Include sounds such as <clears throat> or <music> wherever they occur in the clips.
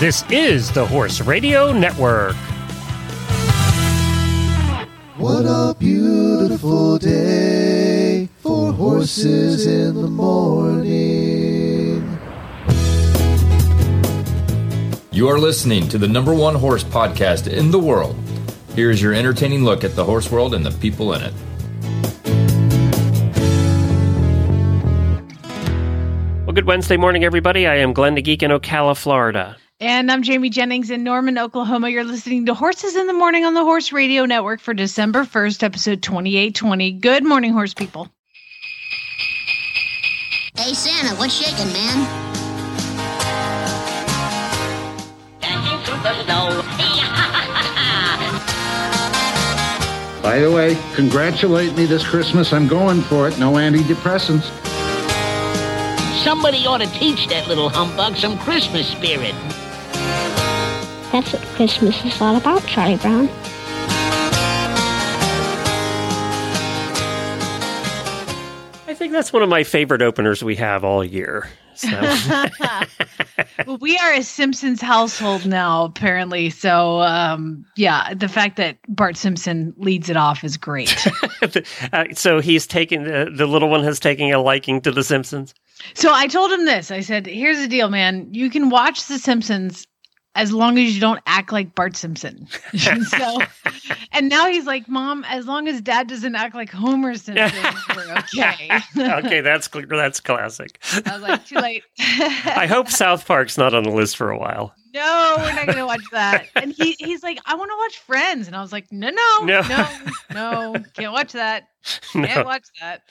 This is the Horse Radio Network. What a beautiful day for horses in the morning. You are listening to the number one horse podcast in the world. Here is your entertaining look at the horse world and the people in it. Well, good Wednesday morning, everybody. I am Glenn the Geek in Ocala, Florida. And I'm Jamie Jennings in Norman, Oklahoma. You're listening to Horses in the Morning on the Horse Radio Network for December 1st, episode 2820. Good morning, horse people. Hey, Santa, what's shaking, man? Dancing through the snow. By the way, congratulate me this Christmas. I'm going for it. No antidepressants. Somebody ought to teach that little humbug some Christmas spirit. That's what Christmas is all about, Charlie Brown. I think that's one of my favorite openers we have all year. So, <laughs> well, we are a Simpsons household now, apparently. So, um, yeah, the fact that Bart Simpson leads it off is great. <laughs> uh, so he's taking the, the little one has taken a liking to The Simpsons. so I told him this. I said, "Here's the deal, man. You can watch The Simpsons." As long as you don't act like Bart Simpson. <laughs> so, and now he's like, Mom, as long as dad doesn't act like Homer Simpson, we're okay. <laughs> okay, that's that's classic. I was like, too late. I hope South Park's not on the list for a while. No, we're not gonna watch that. And he he's like, I want to watch Friends, and I was like, no, no, No. no, no, can't watch that. <laughs> Can't watch that.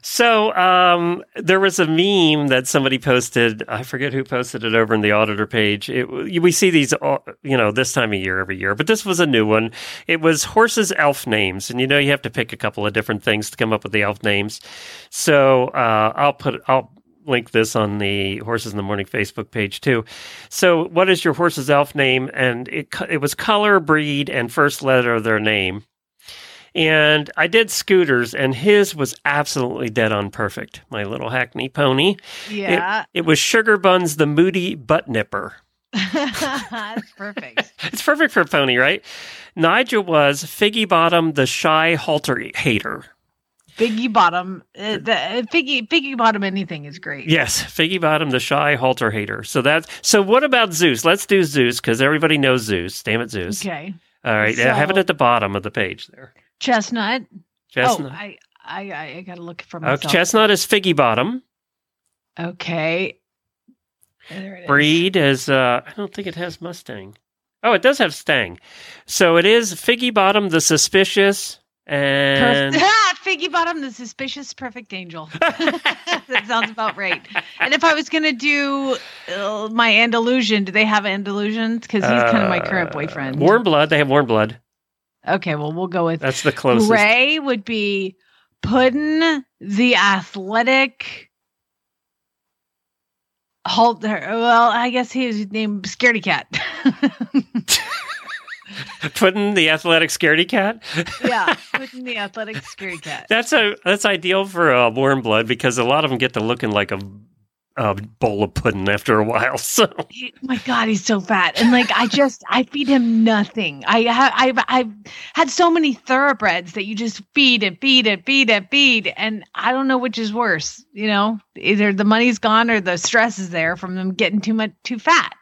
So um, there was a meme that somebody posted. I forget who posted it over in the auditor page. It, we see these, you know, this time of year every year, but this was a new one. It was horses' elf names, and you know you have to pick a couple of different things to come up with the elf names. So uh, I'll put I'll link this on the Horses in the Morning Facebook page too. So what is your horse's elf name? And it it was color, breed, and first letter of their name. And I did Scooters, and his was absolutely dead on perfect. My little hackney pony. It- Yeah, It, was Sugar Buns the Moody Butt Nipper. <laughs> that's perfect. <laughs> It's perfect for a pony, right? Nigel was Figgy Bottom the Shy Halter Hater. Biggie bottom, uh, the uh, Biggie Biggie bottom anything is great. Yes, Figgy Bottom the Shy Halter Hater. So that's so. What about Zeus? Let's do Zeus because everybody knows Zeus. Damn it, Zeus! Okay, All right, I have it at the bottom of the page there. chestnut. Chestnut. Oh, I I I, gotta look for Okay. Chestnut is Figgy Bottom. Okay. There it is. Breed is uh I don't think it has Mustang. Oh, it does have Stang. So it is Figgy Bottom the Suspicious and <laughs> ah, Figgy Bottom, the suspicious perfect angel. <laughs> that sounds about right. And if I was going to do uh, my Andalusian, do they have Andalusians? Because he's kind of my current boyfriend. Uh, Warm blood, they have warm blood. Okay, well, we'll go with That's the closest. Ray would be Puddin, the athletic. Halter. Well, I guess he was named Scaredy Cat. <laughs> <laughs> Puddin the athletic scaredy cat. <laughs> yeah, putting the athletic Scaredy Cat. That's a that's ideal for a warm blood because a lot of them get to looking like a, a bowl of pudding after a while. <laughs> So my God, he's so fat, and like I just I feed him nothing. I have I've I've had so many thoroughbreds that you just feed and feed and feed and feed, and I don't know which is worse. You know, either the money's gone or the stress is there from them getting too much too fat.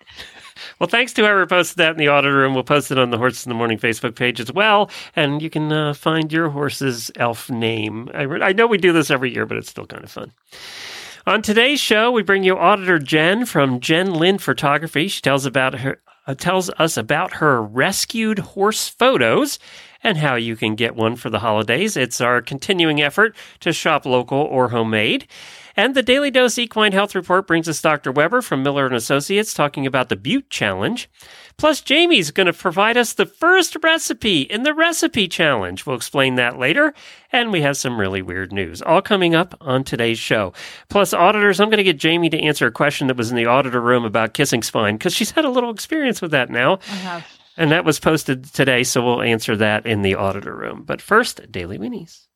Well, thanks to whoever posted that in the auditor room. We'll post it on the Horses in the Morning Facebook page as well. And you can uh, find your horse's elf name. I, re- I know we do this every year, but it's still kind of fun. On today's show, we bring you Auditor Jen from Jen Lynne Photography. She tells about her uh, tells us about her rescued horse photos and how you can get one for the holidays. It's our continuing effort to shop local or homemade. And the Daily Dose Equine Health Report brings us Dr. Weber from Miller and Associates talking about the Bute Challenge. Plus, Jamie's going to provide us the first recipe in the recipe challenge. We'll explain that later. And we have some really weird news, all coming up on today's show. Plus, auditors, I'm going to get Jamie to answer a question that was in the auditor room about kissing spine because she's had a little experience with that now. I have. And that was posted today, so we'll answer that in the auditor room. But first, Daily Winnies.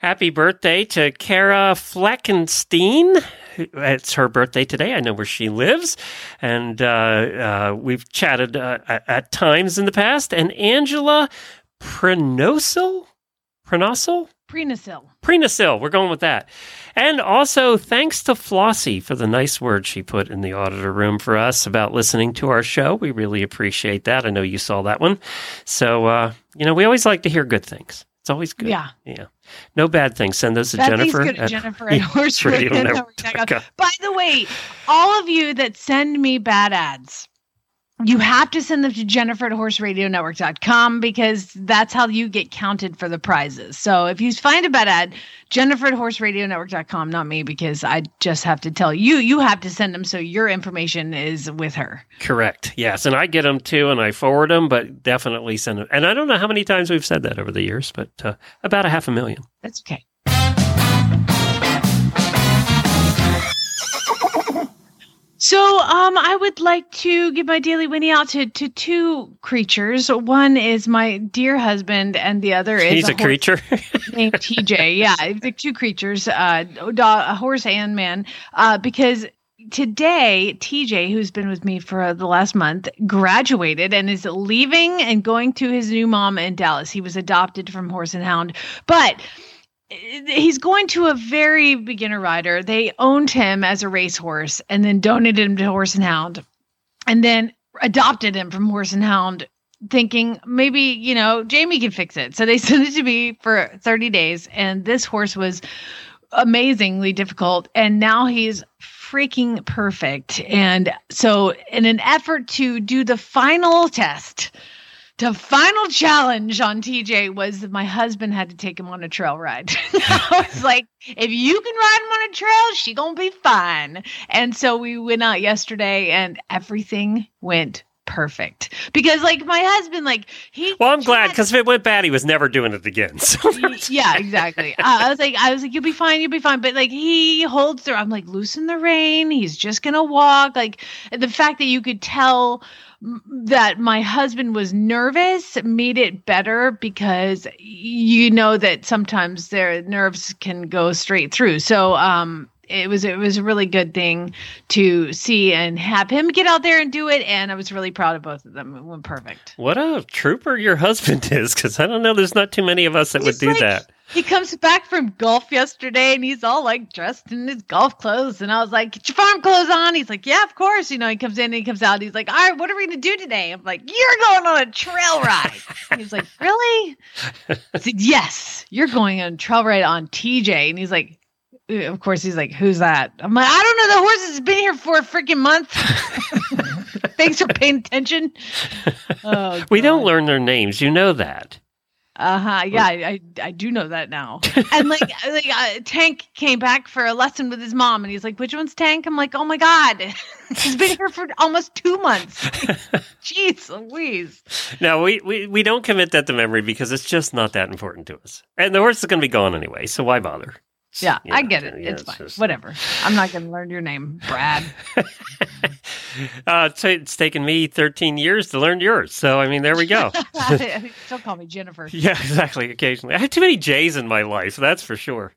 Happy birthday to Kara Fleckenstein. It's her birthday today. I know where she lives. And uh, uh, we've chatted uh, at, times in the past. And Angela Prenosil? Prenosil? Prenasil. Prenasil. We're going with that. And also, thanks to Flossie for the nice words she put in the auditor room for us about listening to our show. We really appreciate that. I know you saw that one. So, uh, you know, we always like to hear good things. It's always good. Yeah. Yeah. No bad things. Send those to That Jennifer. good at at- Jennifer at <laughs> Horse Radio <laughs> Radio Network Network. dot com. By the way, all of you that send me bad ads, you have to send them to Jennifer at horseradionetwork.com because that's how you get counted for the prizes. So if you find a bad ad, Jennifer at horseradionetwork.com, not me, because I just have to tell you, you have to send them so your information is with her. Correct. Yes. And I get them too, and I forward them, but definitely send them. And I don't know how many times we've said that over the years, but uh, about a half a million. That's okay. So, um, I would like to give my daily Winnie out to, to two creatures. One is my dear husband, and the other is He's a horse creature. <laughs> named TJ. Yeah, the two creatures, uh, a a horse and man. Uh, because today TJ, who's been with me for the last month, graduated and is leaving and going to his new mom in Dallas. He was adopted from Horse and Hound, but he's going to a very beginner rider. They owned him as a racehorse and then donated him to Horse and Hound and then adopted him from Horse and Hound thinking maybe, you know, Jamie can fix it. So they <laughs> sent it to me for 30 days and this horse was amazingly difficult and now he's freaking perfect. And so in an effort to do the final test, the final challenge on TJ was that my husband had to take him on a trail ride. <laughs> I was <laughs> like, if you can ride him on a trail, she gonna be fine. And so we went out yesterday and everything went perfect. Because like my husband, like he well, I'm glad because if it went bad, he was never doing it again. <laughs> So yeah, exactly. Uh, I was like, I was like, you'll be fine, you'll be fine. But like, he holds through. I'm like, loosen the rein. He's just gonna walk. Like the fact that you could tell that my husband was nervous made it better because you know that sometimes their nerves can go straight through. So, um. It was it was a really good thing to see and have him get out there and do it, and I was really proud of both of them. It went perfect. what a trooper your husband <laughs> is because I don't know. There's not too many of us that would do like- that. He comes back from golf yesterday and he's all like dressed in his golf clothes. And I was like, Get your farm clothes on. He's like, Yeah, of course. You know, he comes in and he comes out. He's like, All right, what are we going to do today? I'm like, You're going on a trail ride. <laughs> he's like, Really? I said, Yes, you're going on a trail ride on TJ. And he's like, Of course, he's like, Who's that? I'm like, I don't know. The horse has been here for a freaking month. <laughs> Thanks for paying attention. <laughs> Oh, We don't learn their names. You know that. Uh huh. Yeah, I, I I do know that now. <laughs> And like <laughs> like uh, Tank came back for a lesson with his mom, and he's like, "Which one's Tank?" I'm like, "Oh my god, <laughs> he's been here for almost two months." Jeez, Louise. No, we, we, we don't commit that to memory because it's just not that important to us. And the horse is going to be gone anyway, so why bother? Yeah, I get it. yeah, it's fine. just- Whatever. I'm not going to learn your name, Brad. <laughs> uh, it's, it's taken me 13 years to learn yours. So, I mean, there we go. <laughs> Still call me Jennifer. <laughs> yeah, exactly. Occasionally. I had too many J's in my life, that's for sure.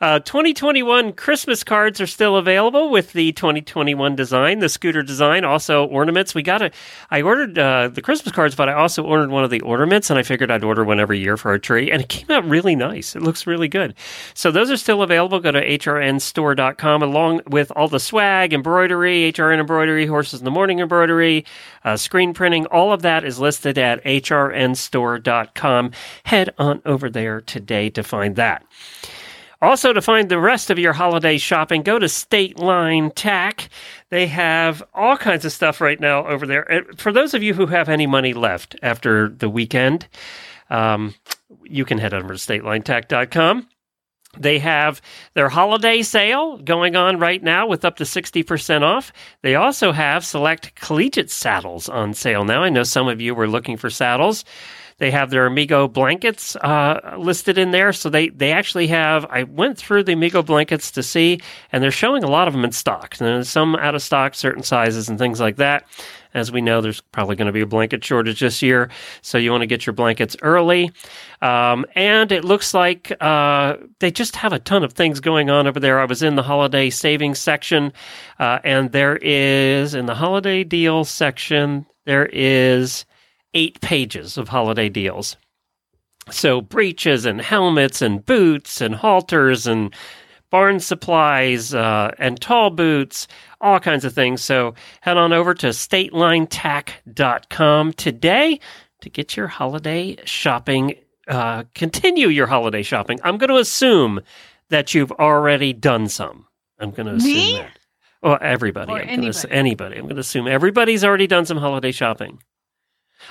Uh, 2021 Christmas cards are still available with the 2021 design, the scooter design, also ornaments. We got a, I ordered uh, the Christmas cards, but I also ordered one of the ornaments, and I figured I'd order one every year for our tree, and it came out really nice. It looks really good. So those are still available. Go to hrnstore.com along with all the swag, embroidery, HRN embroidery, horses in the morning embroidery, uh, screen printing. All of that is listed at hrnstore.com. Head on over there today to find that. Also, to find the rest of your holiday shopping, go to State Line Tack. They have all kinds of stuff right now over there. And for those of you who have any money left after the weekend, um, you can head over to statelinetack.com. They have their holiday sale going on right now with up to 60% off. They also have select collegiate saddles on sale now. I know some of you were looking for saddles. They have their Amigo blankets uh, listed in there. So they, they actually have, I went through the Amigo blankets to see, and they're showing a lot of them in stock. And there's some out of stock, certain sizes and things like that. As we know, there's probably going to be a blanket shortage this year. So you want to get your blankets early. Um, and it looks like uh, they just have a ton of things going on over there. I was in the holiday savings section, uh, and there is, in the holiday deals section, there is eight pages of holiday deals. So breeches and helmets and boots and halters and barn supplies uh, and tall boots, all kinds of things. So head on over to statelinetack.com today to get your holiday shopping, uh, continue your holiday shopping. I'm going to assume that you've already done some. I'm going to assume Me? that. Well, everybody. Or I'm gonna anybody. anybody. I'm going to assume everybody's already done some holiday shopping.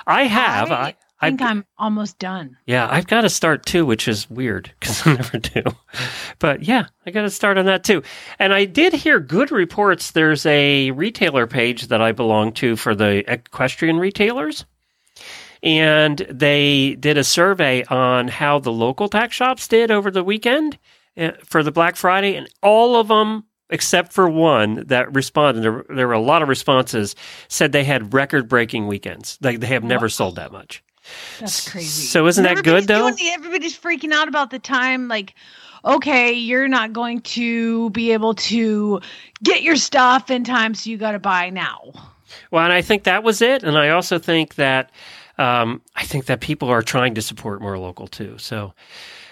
I have. I, I I think I'm almost done. yeah, I've got to start too, which is weird because I <laughs> never do. But yeah, I got to start on that too. And I did hear good reports. There's a retailer page that I belong to for the equestrian retailers. And they did a survey on how the local tax shops did over the weekend uh, for the Black Friday. And all of them, except for one that responded, there, there were a lot of responses, said they had record breaking weekends. They, they have never sold that much. That's crazy. So isn't that good, Everybody's though? doing everybody's freaking out about the time. Like, okay, you're not going to be able to get your stuff in time, so you got to buy now. Well, and I think that was it. And I also think that um, I think that people are trying to support more local too. So.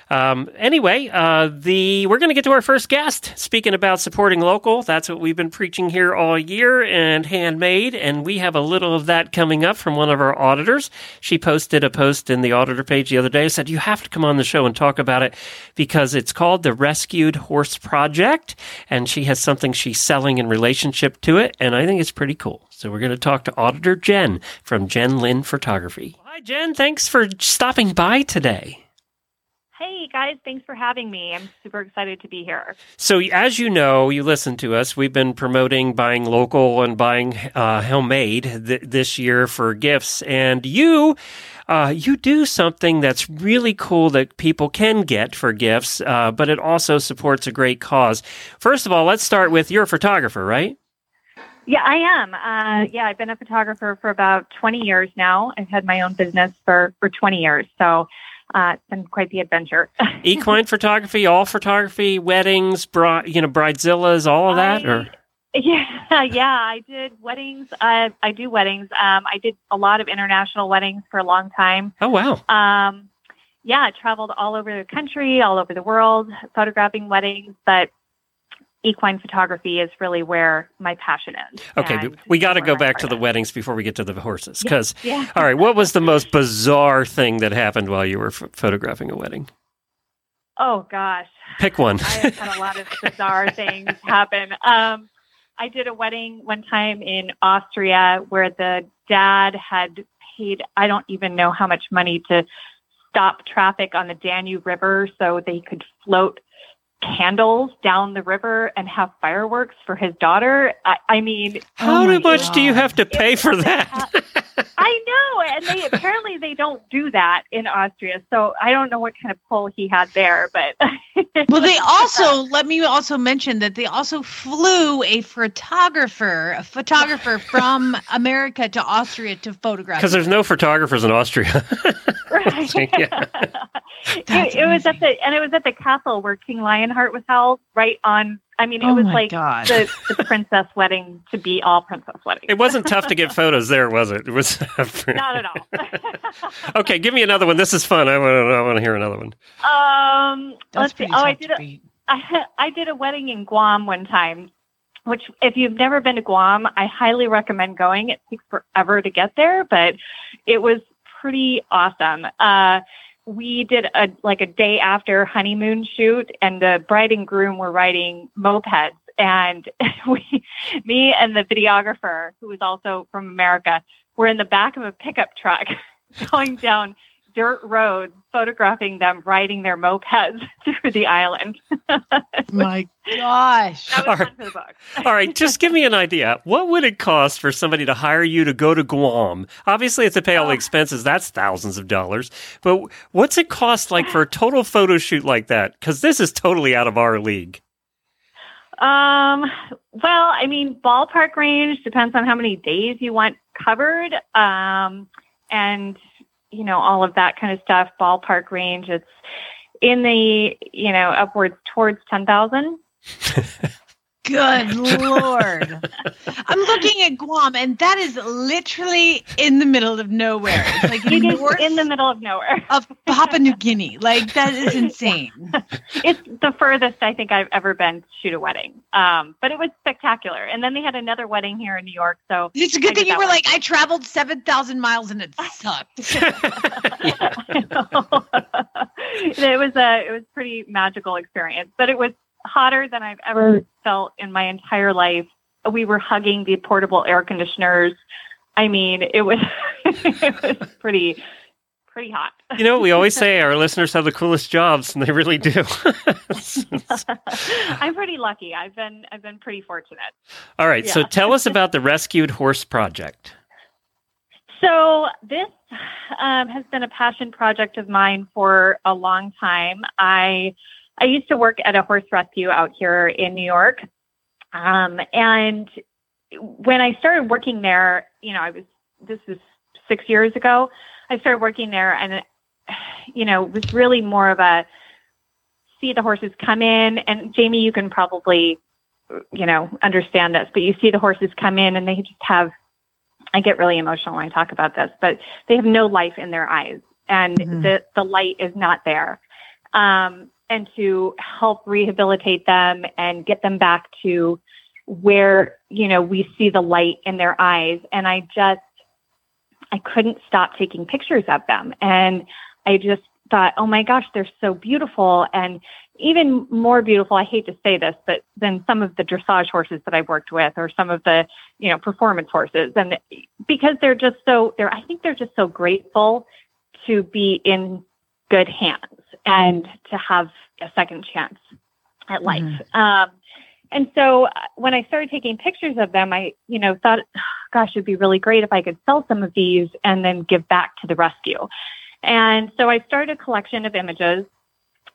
Um, anyway, uh, the we're going to get to our first guest. Speaking about supporting local, that's what we've been preaching here all year, and handmade. And we have a little of that coming up from one of our auditors. She posted a post in the auditor page the other day. Said you have to come on the show and talk about it because it's called the Rescued Horse Project, and she has something she's selling in relationship to it, and I think it's pretty cool. So we're going to talk to auditor Jen from Jen Lynne Photography. Hi, Jen. Thanks for stopping by today. Hey guys, thanks for having me. I'm super excited to be here. So, as you know, you listen to us. We've been promoting buying local and buying uh, homemade th- this year for gifts, and you. Uh, you do something that's really cool that people can get for gifts, uh, but it also supports a great cause. First of all, let's start with you're a photographer, right? Yeah, I am. Uh, yeah, I've been a photographer for about 20 years now. I've had my own business for, for 20 years. So uh, it's been quite the adventure. <laughs> Equine photography, all photography, weddings, bri- you know, bridezillas, all of that, I- or yeah, <laughs> yeah, I did weddings. I, I do weddings. Um, I did a lot of international weddings for a long time. oh wow, Um, yeah, I traveled all over the country, all over the world, photographing weddings, but equine photography is really where my passion is. okay, we got to go back to the weddings before we get to the horses, because Yeah. all right, what was the most bizarre thing that happened while you were ph photographing a wedding? Oh gosh, Pick one. I have had a lot of bizarre <laughs> things happen. Um, I did a wedding one time in Austria where the dad had paid, I don't even know how much money to stop traffic on the Danube River so they could float candles down the river and have fireworks for his daughter. I, I mean, How Oh much do you have to pay for that? I know, and they apparently they don't do that in Austria. So I don't know what kind of pull he had there, but <laughs> Well, they also let me also mention that they also flew a photographer, a photographer <laughs> from America to Austria to photograph. Because there's no photographers in Austria. <laughs> Right. Yeah. it, it was at the and it was at the castle where King Lionheart was held, right on. I mean, it Oh was like the, the <laughs> princess wedding to be all princess wedding. it wasn't tough to get photos there, was it? It was. <laughs> Not at all. <laughs> okay, give me another one. This is fun. I want to. I want to hear another one. um, That's let's see. Oh, I did a. I, I did a wedding in Guam one time, which if you've never been to Guam, I highly recommend going. It takes forever to get there, but it was pretty awesome. Uh, we did a like a day after honeymoon shoot, and the bride and groom were riding mopeds, and <laughs> we, me and the videographer, who was also from America, were in the back of a pickup truck <laughs> going down dirt roads, photographing them riding their mopeds <laughs> through the island. <laughs> My gosh. That was All fun right. for the book. <laughs> All right, just give me an idea. What would it cost for somebody to hire you to go to Guam? Obviously, it's to pay all the expenses. That's thousands of dollars. But what's it cost like for a total photo shoot like that? Because this is totally out of our league. Um, well, I mean, ballpark range depends on how many days you want covered. Um, and, you know, all of that kind of stuff. Ballpark range, it's in the, you know, upwards towards 10,000. <laughs> Good <laughs> lord. I'm looking at Guam and that is literally in the middle of nowhere. It's like It north in the middle of nowhere. of Papua New Guinea. Like that is <laughs> insane. It's the furthest I think I've ever been to shoot a wedding. Um, but it was spectacular. And then they had another wedding here in New York. So It's a good did thing you were one. like, I traveled 7,000 miles and it sucked. <laughs> it was a it was a pretty magical experience, but it was hotter than I've ever felt in my entire life. We were hugging the portable air conditioners. I mean, it was <laughs> it was pretty pretty hot. You know, we always say our <laughs> listeners have the coolest jobs, and they really do. <laughs> I'm pretty lucky. I've been I've been pretty fortunate. all right, so tell us about the Rescued Horse Project. So this um, has been a passion project of mine for a long time. I I used to work at a horse rescue out here in New York, um, and when I started working there, you know, I was this was six years ago. I started working there, and you know, it was really more of a see the horses come in. And Jamie, you can probably you know understand this, but you see the horses come in, and they just have I get really emotional when I talk about this, but they have no life in their eyes and Mhm. the, the light is not there. Um, and to help rehabilitate them and get them back to where, you know, we see the light in their eyes. And I just, I couldn't stop taking pictures of them. And I just thought, oh my gosh, they're so beautiful. And even more beautiful, I hate to say this, but than some of the dressage horses that I've worked with or some of the, you know, performance horses. And because they're just so, they're, I think they're just so grateful to be in good hands and to have a second chance at life. Um, and so uh, when I started taking pictures of them, I, you know, thought, gosh, it'd be really great if I could sell some of these and then give back to the rescue. And so I started a collection of images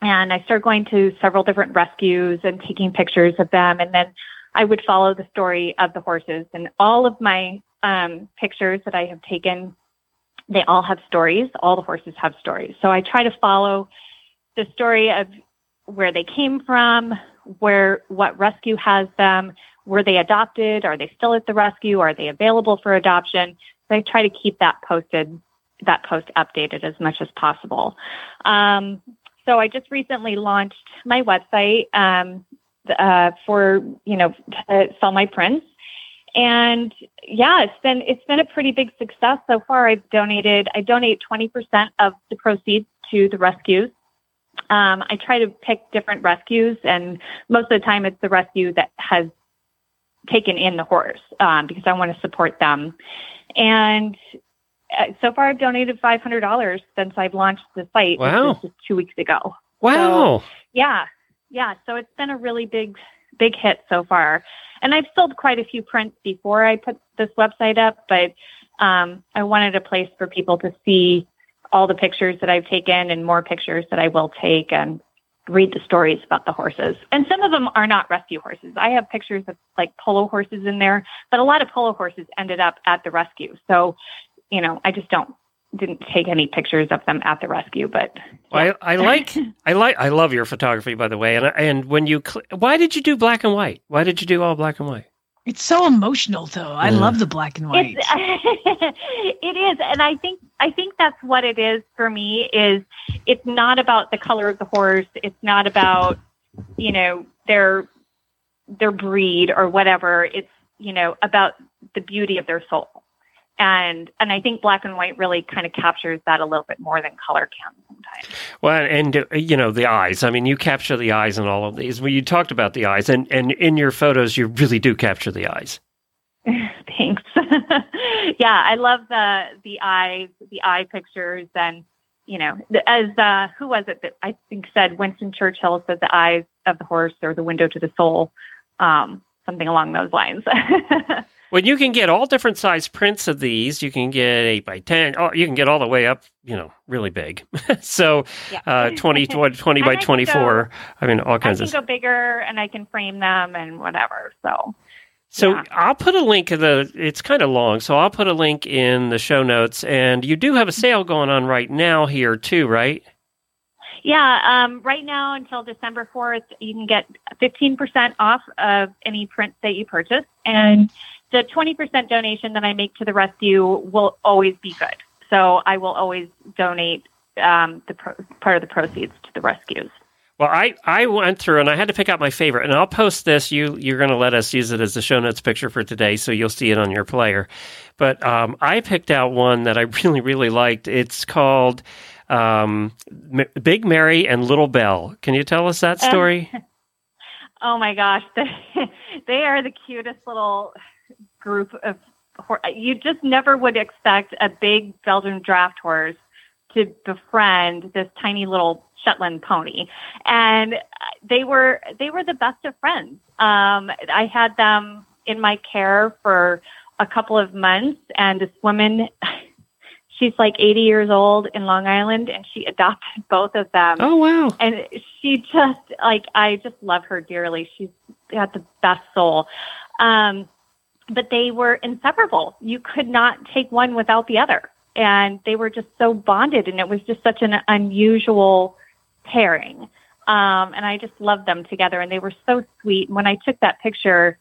and I started going to several different rescues and taking pictures of them. And then I would follow the story of the horses and all of my um, pictures that I have taken. They all have stories. All the horses have stories. So I try to follow the story of where they came from, where what rescue has them, were they adopted, are they still at the rescue, are they available for adoption. So I try to keep that posted, that post updated as much as possible. Um, so I just recently launched my website um, uh, for you know to sell my prints, and yeah, it's been it's been a pretty big success so far. I've donated I donate twenty percent of the proceeds to the rescues. Um, I try to pick different rescues, and most of the time it's the rescue that has taken in the horse um, because I want to support them. And uh, so far, I've donated five hundred dollars since I've launched the site. which Wow. just two weeks ago. Wow. Yeah, yeah. So it's been a really big, big hit so far. And I've sold quite a few prints before I put this website up, but um, I wanted a place for people to see all the pictures that I've taken and more pictures that I will take and read the stories about the horses. And some of them are not rescue horses. I have pictures of like polo horses in there, but a lot of polo horses ended up at the rescue. So, you know, I just don't didn't take any pictures of them at the rescue, but Well, I, I like, <laughs> I like, I love your photography, by the way. And and when you, cl- why did you do black and white? Why did you do all black and white? It's so emotional, though. I love the black and white. It's, <laughs> it is, and I think I think that's what it is for me. Is it's not about the color of the horse. It's not about you know their their breed or whatever. It's you know about the beauty of their soul, and and I think black and white really kind of captures that a little bit more than color can sometimes. Well, and uh, you know the eyes. I mean, you capture the eyes in all of these. Well, you talked about the eyes, and and in your photos, you really do capture the eyes. <laughs> Thanks. <laughs> yeah, I love the the eyes, the eye pictures, and you know, as uh, who was it that I think said Winston Churchill said the eyes of the horse or the window to the soul, um, something along those lines. <laughs> Well, you can get all different size prints of these. You can get eight by ten. Oh, you can get all the way up. You know, really big. <laughs> so, Yeah. uh, 20, 20 20 by I twenty four. I mean, all I kinds can of. go bigger and I can frame them and whatever. So So Yeah. I'll put a link in the. It's kind of long, so I'll put a link in the show notes. And you do have a sale going on right now here too, right? yeah, um, right now until December fourth, you can get fifteen percent off of any print that you purchase, and the twenty percent donation that I make to the rescue will always be good. So I will always donate um, the pro- part of the proceeds to the rescues. Well, I, I went through and I had to pick out my favorite, and I'll post this. You you're going to let us use it as the show notes picture for today, so you'll see it on your player. But um, I picked out one that I <laughs> really really liked. It's called um, M- Big Mary and Little Bell. Can you tell us that story? <laughs> Oh my gosh, they, <laughs> they are the cutest little group of. You just never would expect a big Belgian draft horse to befriend this tiny little Shetland pony, and they were they were the best of friends. Um, I had them in my care for a couple of months, and this woman. <laughs> She's like 80 years old in Long Island, and she adopted <laughs> both of them oh wow! and she just like I just love her dearly. She's got the best soul. Um, but they were inseparable. You could not take one without the other, and they were just so bonded, and it was just such an unusual pairing. Um, and I just loved them together, and they were so sweet. And when I took that picture,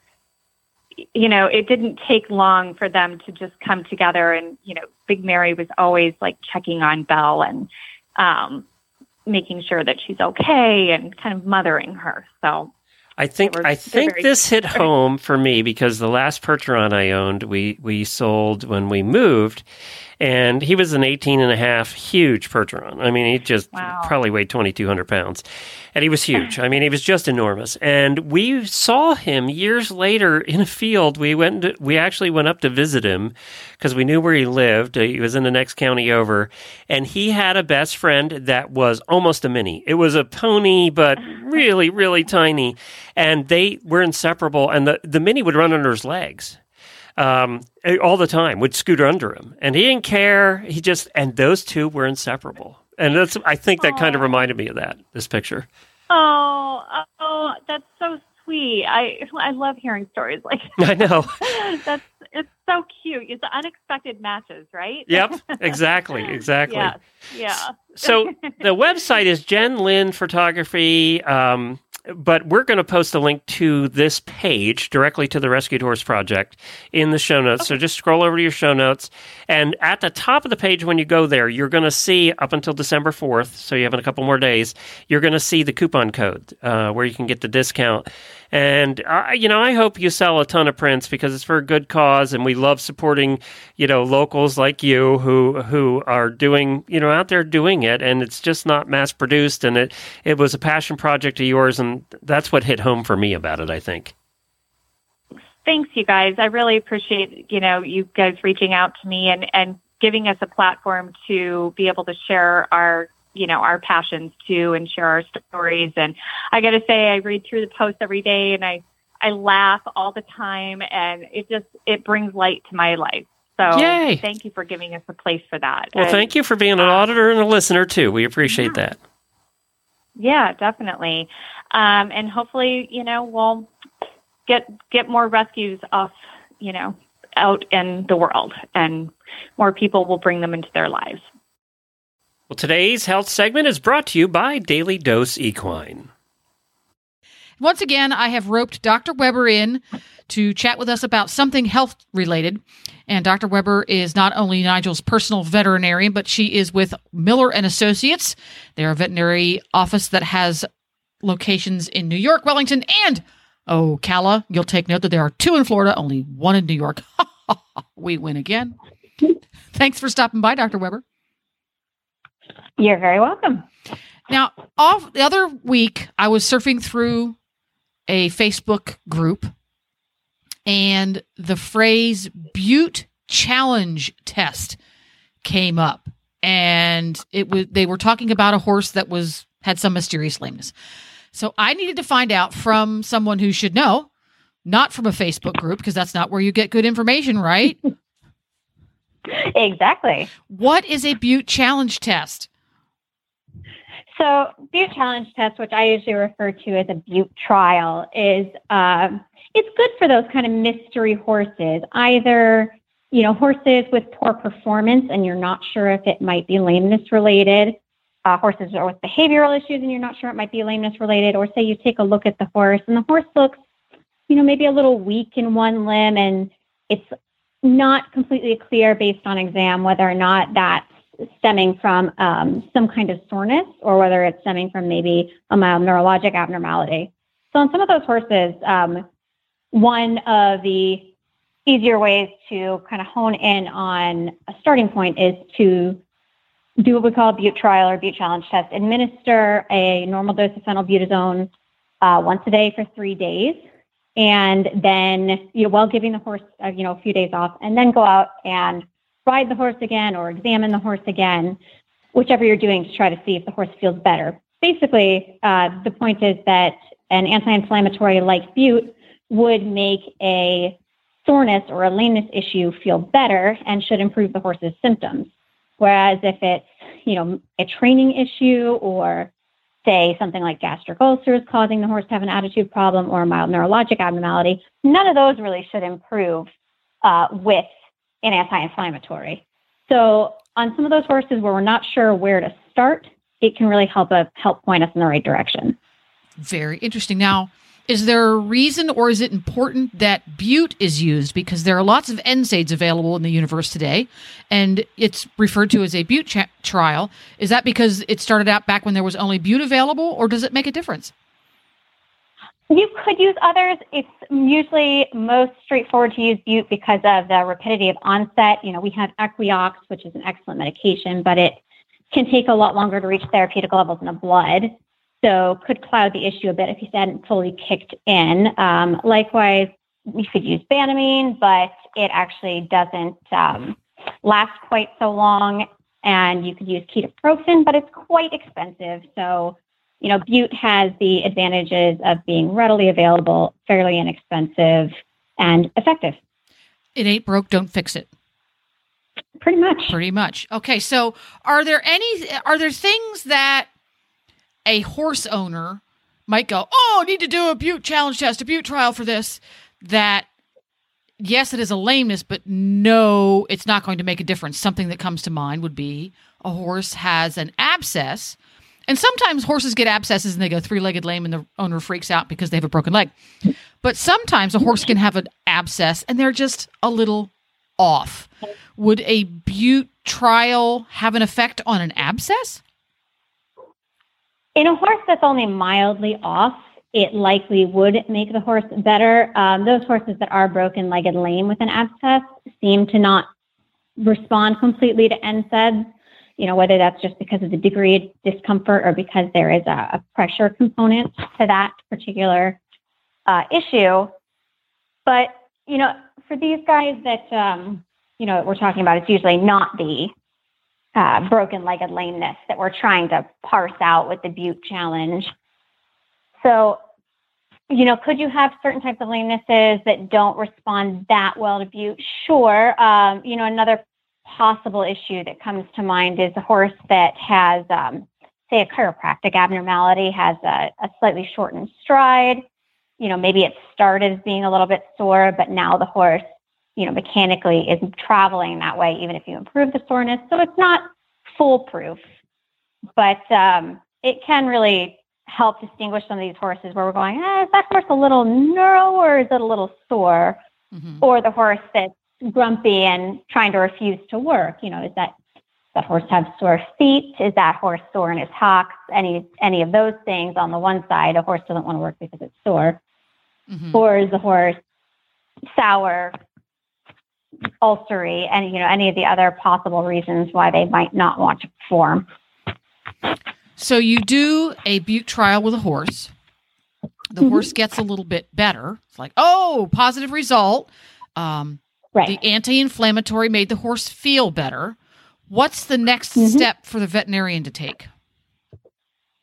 you know, it didn't take long for them to just come together. And you know, Big Mary was always like checking on Belle and um, making sure that she's okay and kind of mothering her. So I think were- I think very this hit home for me because the last Percheron I owned, we we sold when we moved, and he was an 18 and a half huge Percheron. I mean, he just Wow. probably weighed 2,200 pounds, and he was huge. I mean, he was just enormous. And we saw him years later in a field. We went. To, we actually went up to visit him because we knew where he lived. He was in the next county over, and he had a best friend that was almost a mini. It was a pony, but really, really tiny, and they were inseparable. And the the mini would run under his legs um, all the time, would scooter under him, and he didn't care. He just and those two were inseparable. And that's I think that kind of reminded me of that this picture. Oh, oh, that's so sweet. I <laughs> I love hearing stories like <laughs> I know. <laughs> that's it's so cute. It's unexpected matches, right? Yep, exactly, exactly. Yeah, yeah. So the website is Jen Lynne Photography. Um, but we're going to post a link to this page directly to the Rescued Horse Project in the show notes. So just scroll over to your show notes. And at the top of the page, when you go there, you're going to see up until December 4th, so you have a couple more days, you're going to see the coupon code uh, where you can get the discount. And, uh, you know, I hope you sell a ton of prints because it's for a good cause. And we love supporting, you know, locals like you who, who are doing, you know, out there doing it. And it's just not mass produced. And it, it was a passion project of yours. And that's what hit home for me about it, I think. Thanks, you guys. I really appreciate you know you guys reaching out to me and and giving us a platform to be able to share our you know our passions too and share our stories. And I got to say, I read through the posts every day and I I laugh all the time, and it just it brings light to my life. So Yay. thank you for giving us a place for that. Well, And- thank you for being an auditor and a listener, too. We appreciate that. Yeah, definitely. Um, and hopefully, you know, we'll get get more rescues off, you know, out in the world, and more people will bring them into their lives. Well, today's health segment is brought to you by Daily Dose Equine. Once again, I have roped Dr. Weber in to chat with us about something health related. And Dr. Weber is not only Nigel's personal veterinarian, but she is with Miller and Associates. They're a veterinary office that has locations in New York, Wellington, and oh, Ocala. You'll take note that there are two in Florida, only one in New York. <laughs> we win again. Thanks for stopping by, Dr. Weber. You're very welcome. Now, off the other week, I was surfing through a Facebook group, and the phrase "Bute Challenge Test" came up, and it was they were talking about a horse that was had some mysterious lameness. So I needed to find out from someone who should know, not from a Facebook group because that's not where you get good information, right? <laughs> <laughs> exactly. What is a Bute challenge test? So, Bute challenge test, which I usually refer to as a Bute trial, is um, it's good for those kind of mystery horses, either you know horses with poor performance and you're not sure if it might be lameness related, uh, horses or with behavioral issues and you're not sure it might be lameness related, or say you take a look at the horse and the horse looks, you know, maybe a little weak in one limb and it's not completely clear based on exam whether or not that's stemming from um, some kind of soreness or whether it's stemming from maybe a mild neurologic abnormality. So, on some of those horses, um, one of the easier ways to kind of hone in on a starting point is to do what we call a Bute trial or Bute challenge test. Administer a normal dose of phenylbutazone uh, once a day for three days, and then you know while giving the horse uh, you know a few days off, and then go out and ride the horse again or examine the horse again, whichever you're doing to try to see if the horse feels better. Basically, uh, the point is that an anti-inflammatory like Bute would make a soreness or a lameness issue feel better and should improve the horse's symptoms. Whereas if it's, you know, a training issue or say something like gastric ulcers causing the horse to have an attitude problem or a mild neurologic abnormality, none of those really should improve uh, with an anti-inflammatory. So on some of those horses where we're not sure where to start, it can really help a, help point us in the right direction. Very interesting. Now, is there a reason or is it important that Bute is used? Because there are lots of NSAIDs available in the universe today, and it's referred to as a Bute cha- trial. Is that because it started out back when there was only Bute available, or does it make a difference? You could use others. It's usually most straightforward to use Bute because of the rapidity of onset. You know, we have Equioxx, which is an excellent medication, but it can take a lot longer to reach therapeutic levels in the blood so could cloud the issue a bit if you hadn't fully kicked in. Um, likewise, you could use Banamine, but it actually doesn't um, last quite so long. And you could use ketoprofen, but it's quite expensive. So, you know, Bute has the advantages of being readily available, fairly inexpensive, and effective. It ain't broke, don't fix it. Pretty much. Pretty much. Okay, so are there any are there things that a horse owner might go, Oh, I need to do a bute challenge test, a bute trial for this. That, yes, it is a lameness, but no, it's not going to make a difference. Something that comes to mind would be a horse has an abscess. And sometimes horses get abscesses and they go three legged lame and the owner freaks out because they have a broken leg. But sometimes a horse can have an abscess and they're just a little off. Would a bute trial have an effect on an abscess? In a horse that's only mildly off, it likely would make the horse better. Um, those horses that are broken legged lame with an abscess seem to not respond completely to NSAIDs, you know, whether that's just because of the degree of discomfort or because there is a, a pressure component to that particular uh, issue. But, you know, for these guys that, um, you know, we're talking about, it's usually not the uh, broken legged lameness that we're trying to parse out with the Bute challenge. So, you know, could you have certain types of lamenesses that don't respond that well to Bute? Sure. Um, you know, another possible issue that comes to mind is a horse that has, um, say, a chiropractic abnormality, has a, a slightly shortened stride. You know, maybe it started as being a little bit sore, but now the horse you know, mechanically is traveling that way, even if you improve the soreness. So it's not foolproof, but um, it can really help distinguish some of these horses where we're going, eh, is that horse a little neuro or is it a little sore? Mm-hmm. Or the horse that's grumpy and trying to refuse to work. You know, is that that horse have sore feet? Is that horse sore in his hocks? Any any of those things on the one side, a horse doesn't want to work because it's sore. Mm-hmm. Or is the horse sour ulcery and you know any of the other possible reasons why they might not want to perform. So you do a bute trial with a horse. The mm-hmm. horse gets a little bit better. It's like, oh, positive result. Um, right. The anti-inflammatory made the horse feel better. What's the next Mhm. step for the veterinarian to take?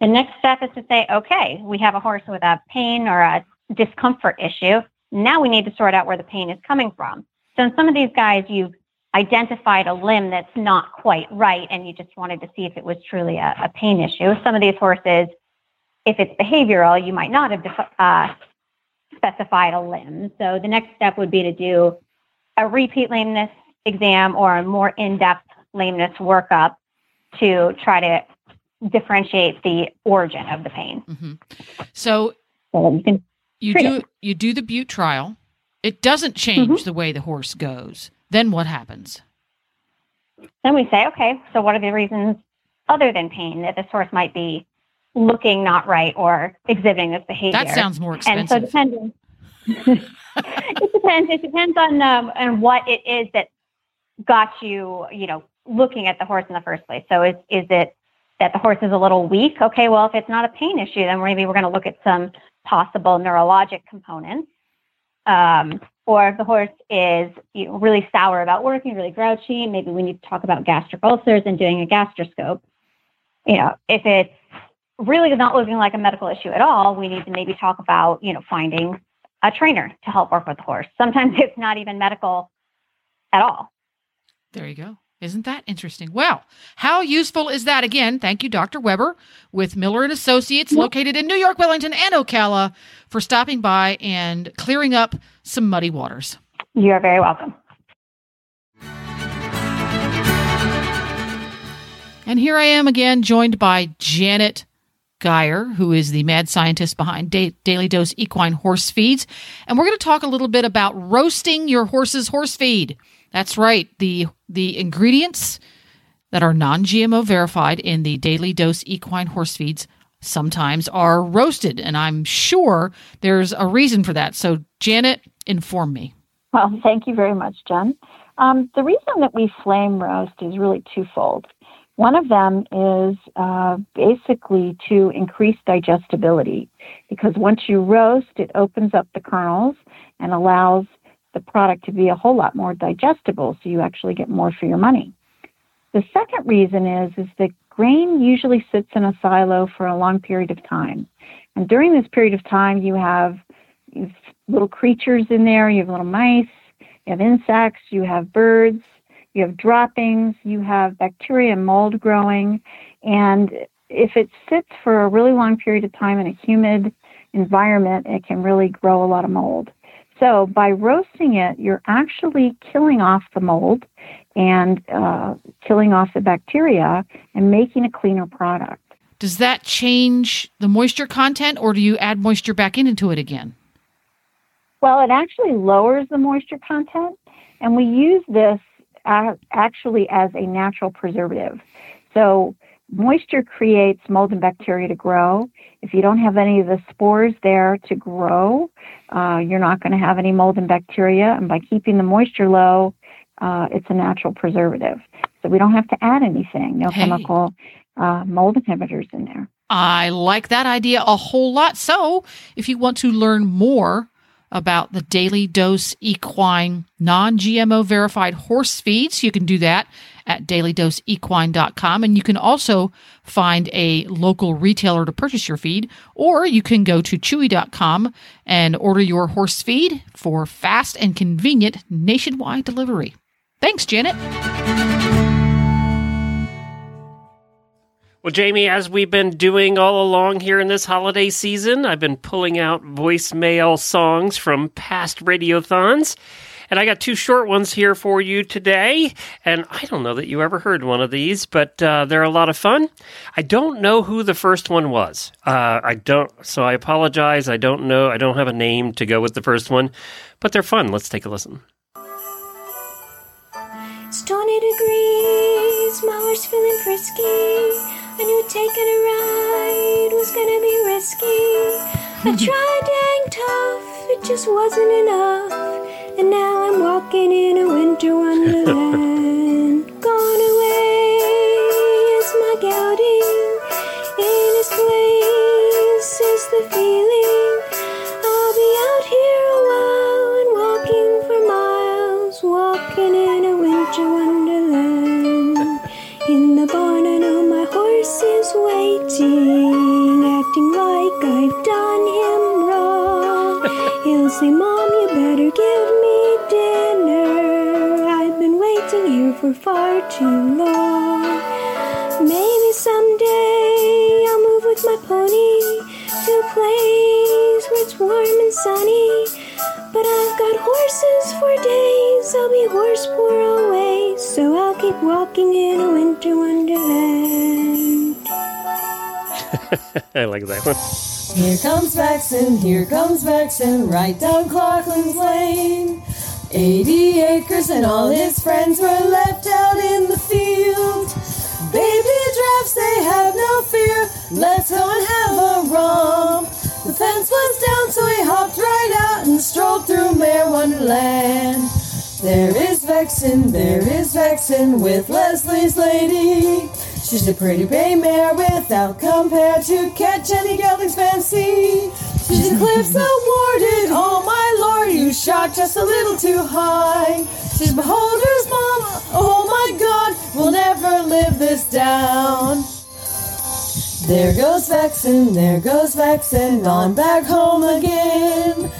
The next step is to say, okay, we have a horse with a pain or a discomfort issue. Now we need to sort out where the pain is coming from. So in some of these guys, you've identified a limb that's not quite right and you just wanted to see if it was truly a, a pain issue. Some of these horses, if it's behavioral, you might not have defi- uh, specified a limb. So the next step would be to do a repeat lameness exam or a more in-depth lameness workup to try to differentiate the origin of the pain. hmm So So you can you do it. you do the bute trial. It doesn't change the way the horse goes. Then what happens? Then we say, okay, so what are the reasons other than pain that this horse might be looking not right or exhibiting this behavior? That sounds more expensive. And so depending, <laughs> it depends. It depends on um, on what it is that got you, you know, looking at the horse in the first place. So is is it that the horse is a little weak? Okay, well, if it's not a pain issue, then maybe we're going to look at some possible neurologic components. Um, or if the horse is you know, really sour about working, really grouchy, maybe we need to talk about gastric ulcers and doing a gastroscope. You know, if it's really not looking like a medical issue at all, we need to maybe talk about, you know, finding a trainer to help work with the horse. Sometimes <laughs> it's not even medical at all. There you go. Isn't that interesting? Well, how useful is that? Again, thank you, Dr. Weber, with Miller and Associates, located in New York, Wellington, and Ocala, for stopping by and clearing up some muddy waters. You are very welcome. And here I am again, joined by Janet Geyer, who is the mad scientist behind da- Daily Dose Equine Horse Feeds. And we're going to talk a little bit about roasting your horse's horse feed. That's right. The the ingredients that are non-GMO verified in the Daily Dose Equine Horse Feeds sometimes are roasted, and I'm sure there's a reason for that. So, Janet, inform me. Well, thank you very much, Jen. Um, the reason that we flame roast is really twofold. One of them is uh, basically to increase digestibility, because once you roast, it opens up the kernels and allows the product to be a whole lot more digestible, so you actually get more for your money. The second reason is is that grain usually sits in a silo for a long period of time, and during this period of time, you have you have little creatures in there. You have little mice. You have insects. You have birds. You have droppings. You have bacteria and mold growing, and if it sits for a really long period of time in a humid environment, it can really grow a lot of mold. So by roasting it, you're actually killing off the mold and uh, killing off the bacteria and making a cleaner product. Does that change the moisture content, or do you add moisture back in into it again? Well, it actually lowers the moisture content, and we use this uh, actually as a natural preservative. So, moisture creates mold and bacteria to grow. If you don't have any of the spores there to grow, uh, you're not going to have any mold and bacteria. And by keeping the moisture low, uh, it's a natural preservative. So, we don't have to add anything, no Hey. chemical uh, mold inhibitors in there. I like that idea a whole lot. So, if you want to learn more about the Daily Dose Equine non GMO verified horse feeds, you can do that at dailydoseequine.com. And you can also find a local retailer to purchase your feed, or you can go to chewy.com and order your horse feed for fast and convenient nationwide delivery. Thanks, Janet. Well, Jamie, as we've been doing all along here in this holiday season, I've been pulling out voicemail songs from past radiothons. And I got two short ones here for you today. And I don't know that you ever heard one of these, but uh, they're a lot of fun. I don't know who the first one was. Uh, I don't, so I apologize. I don't know. I don't have a name to go with the first one, but they're fun. Let's take a listen. It's 20 degrees, my horse feeling frisky. I knew taking a ride was gonna be risky. I <laughs> tried dang tough, it just wasn't enough. And now I'm walking in a winter wonderland. <laughs> Gone away is my gelding, in his place is the feeling. acting like I've done him wrong. He'll say, Mom, you better give me dinner. I've been waiting here for far too long. Maybe someday I'll move with my pony to a place where it's warm and sunny. But I've got horses for days, I'll be horse poor always. So I'll keep walking in a winter wonderland. <laughs> I like that one. Here comes Vexen, here comes Vexen, right down Clarkland's Lane. 80 acres and all his friends were left out A pretty bay mare without compare to catch any gelding's fancy. She's eclipsed awarded, oh my lord, you shot just a little too high. She's beholder's mama, oh my god, we'll never live this down. There goes Vexen, there goes Vexen, on back home again.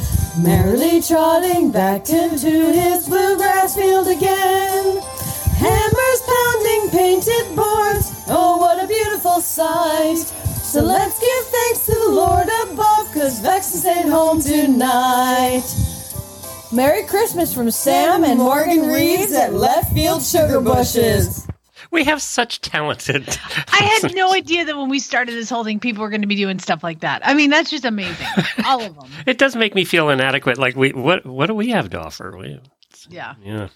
Merrily trotting back into his bluegrass field again. Beautiful sight. So let's give thanks to the Lord above, cause Vexen stayed home tonight. Merry Christmas from Sam and Morgan Reeves at Left Field Sugar Bushes. We have such talented. <laughs> I had no <laughs> idea that when we started this whole thing, people were going to be doing stuff like that. I mean, that's just amazing. All of them. <laughs> It does make me feel inadequate. Like we, what, what do we have to offer? We, Yeah. yeah.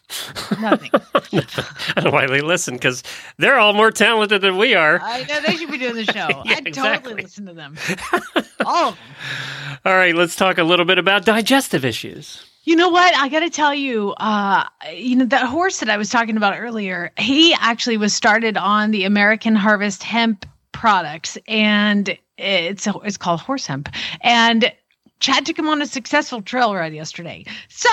Nothing. <laughs> I don't know why they listen because they're all more talented than we are. I know they should be doing the show. <laughs> Yeah, I'd exactly. totally listen to them. <laughs> All of them. All right, let's talk a little bit about digestive issues. You know what? I got to tell you, uh, you know, that horse that I was talking about earlier, he actually was started on the American Harvest hemp products and it's it's called horse hemp. And Chad took him on a successful trail ride yesterday. So,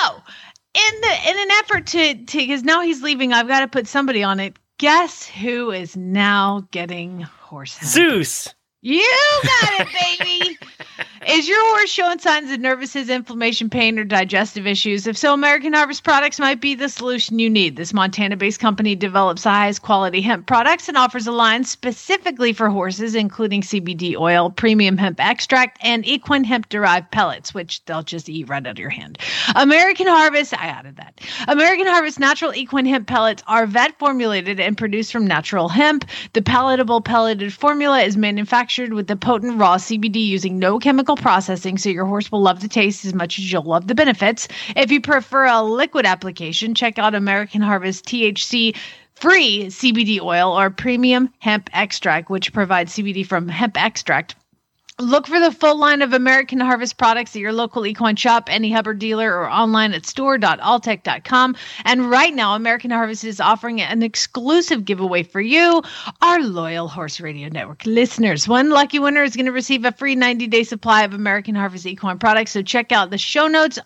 in the in an effort to to because now he's leaving, I've got to put somebody on it. Guess who is now getting horse? Zeus. You got it, baby. Is your horse showing signs of nervousness, inflammation, pain, or digestive issues? If so, American Harvest products might be the solution you need. This Montana based company develops highest quality hemp products and offers a line specifically for horses, including CBD oil, premium hemp extract, and equine hemp derived pellets, which they'll just eat right out of your hand. American Harvest, I added that. American Harvest natural equine hemp pellets are vet formulated and produced from natural hemp. The palatable pelleted formula is manufactured with the potent raw CBD using no chemical processing, so your horse will love the taste as much as you'll love the benefits. If you prefer a liquid application, check out American Harvest THC free CBD oil or premium hemp extract, which provides CBD from hemp extract. Look for the full line of American Harvest products at your local equine shop, any Hubbard dealer, or online at store.alltech.com. And right now, American Harvest is offering an exclusive giveaway for you, our loyal Horse Radio Network listeners. One lucky winner is going to receive a free 90 day supply of American Harvest equine products. So check out the show notes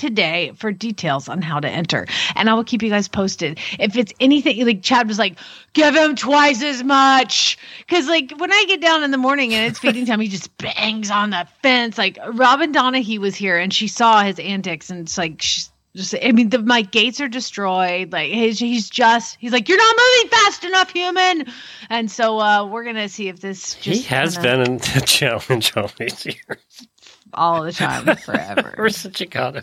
today for details on how to enter. And I will keep you guys posted. If it's anything like Chad was like, give him twice as much. Cause like when I get down in the morning and it's feeding time, he just bangs on the fence. Like Robin Donahue was here and she saw his antics and it's like, she's just, I mean, the, my gates are destroyed. Like he's, he's just, he's like, you're not moving fast enough, human. And so uh, we're going to see if this just he has kinda- been in the <laughs> challenge all these years. all the time <laughs> forever. Ever since Chicago.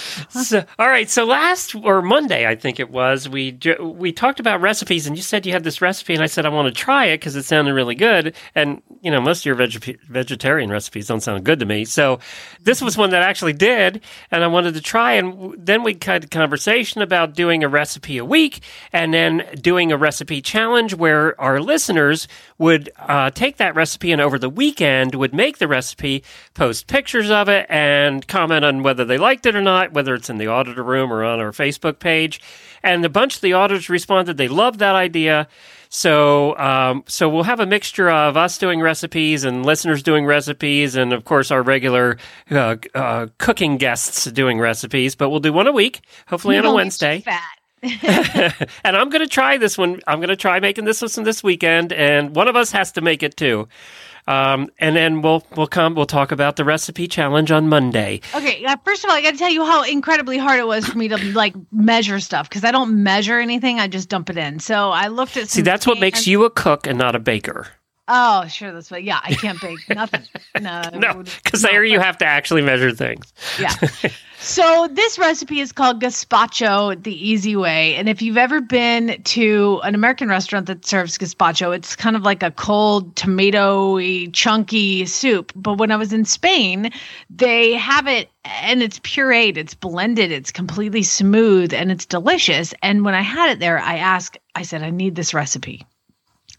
So, all right. So last or Monday, I think it was, we we talked about recipes, and you said you had this recipe, and I said I want to try it because it sounded really good. And you know, most of your veg- vegetarian recipes don't sound good to me. So this was one that actually did, and I wanted to try. And then we had a conversation about doing a recipe a week, and then doing a recipe challenge where our listeners would uh, take that recipe and over the weekend would make the recipe, post pictures of it, and comment on whether they liked it or not, whether it's in the auditor room or on our Facebook page. And a bunch of the auditors responded they love that idea. So, um, so we'll have a mixture of us doing recipes and listeners doing recipes, and of course our regular uh, uh, cooking guests doing recipes. But we'll do one a week, hopefully on a Wednesday. Fat. <laughs> <laughs> and I'm going to try this one. I'm going to try making this one this weekend, and one of us has to make it too. Um, and then we'll we'll come we'll talk about the recipe challenge on Monday. Okay, uh, first of all, I got to tell you how incredibly hard it was for me to like measure stuff because I don't measure anything; I just dump it in. So I looked at. See, that's what makes you a cook and not a baker. Oh, sure, that's what. Yeah, I can't bake <laughs> nothing. No, No, because there you have to actually measure things. Yeah. <laughs> So this recipe is called gazpacho the easy way. And if you've ever been to an American restaurant that serves gazpacho, it's kind of like a cold tomatoey chunky soup. But when I was in Spain, they have it and it's pureed, it's blended, it's completely smooth and it's delicious. And when I had it there, I asked, I said, I need this recipe.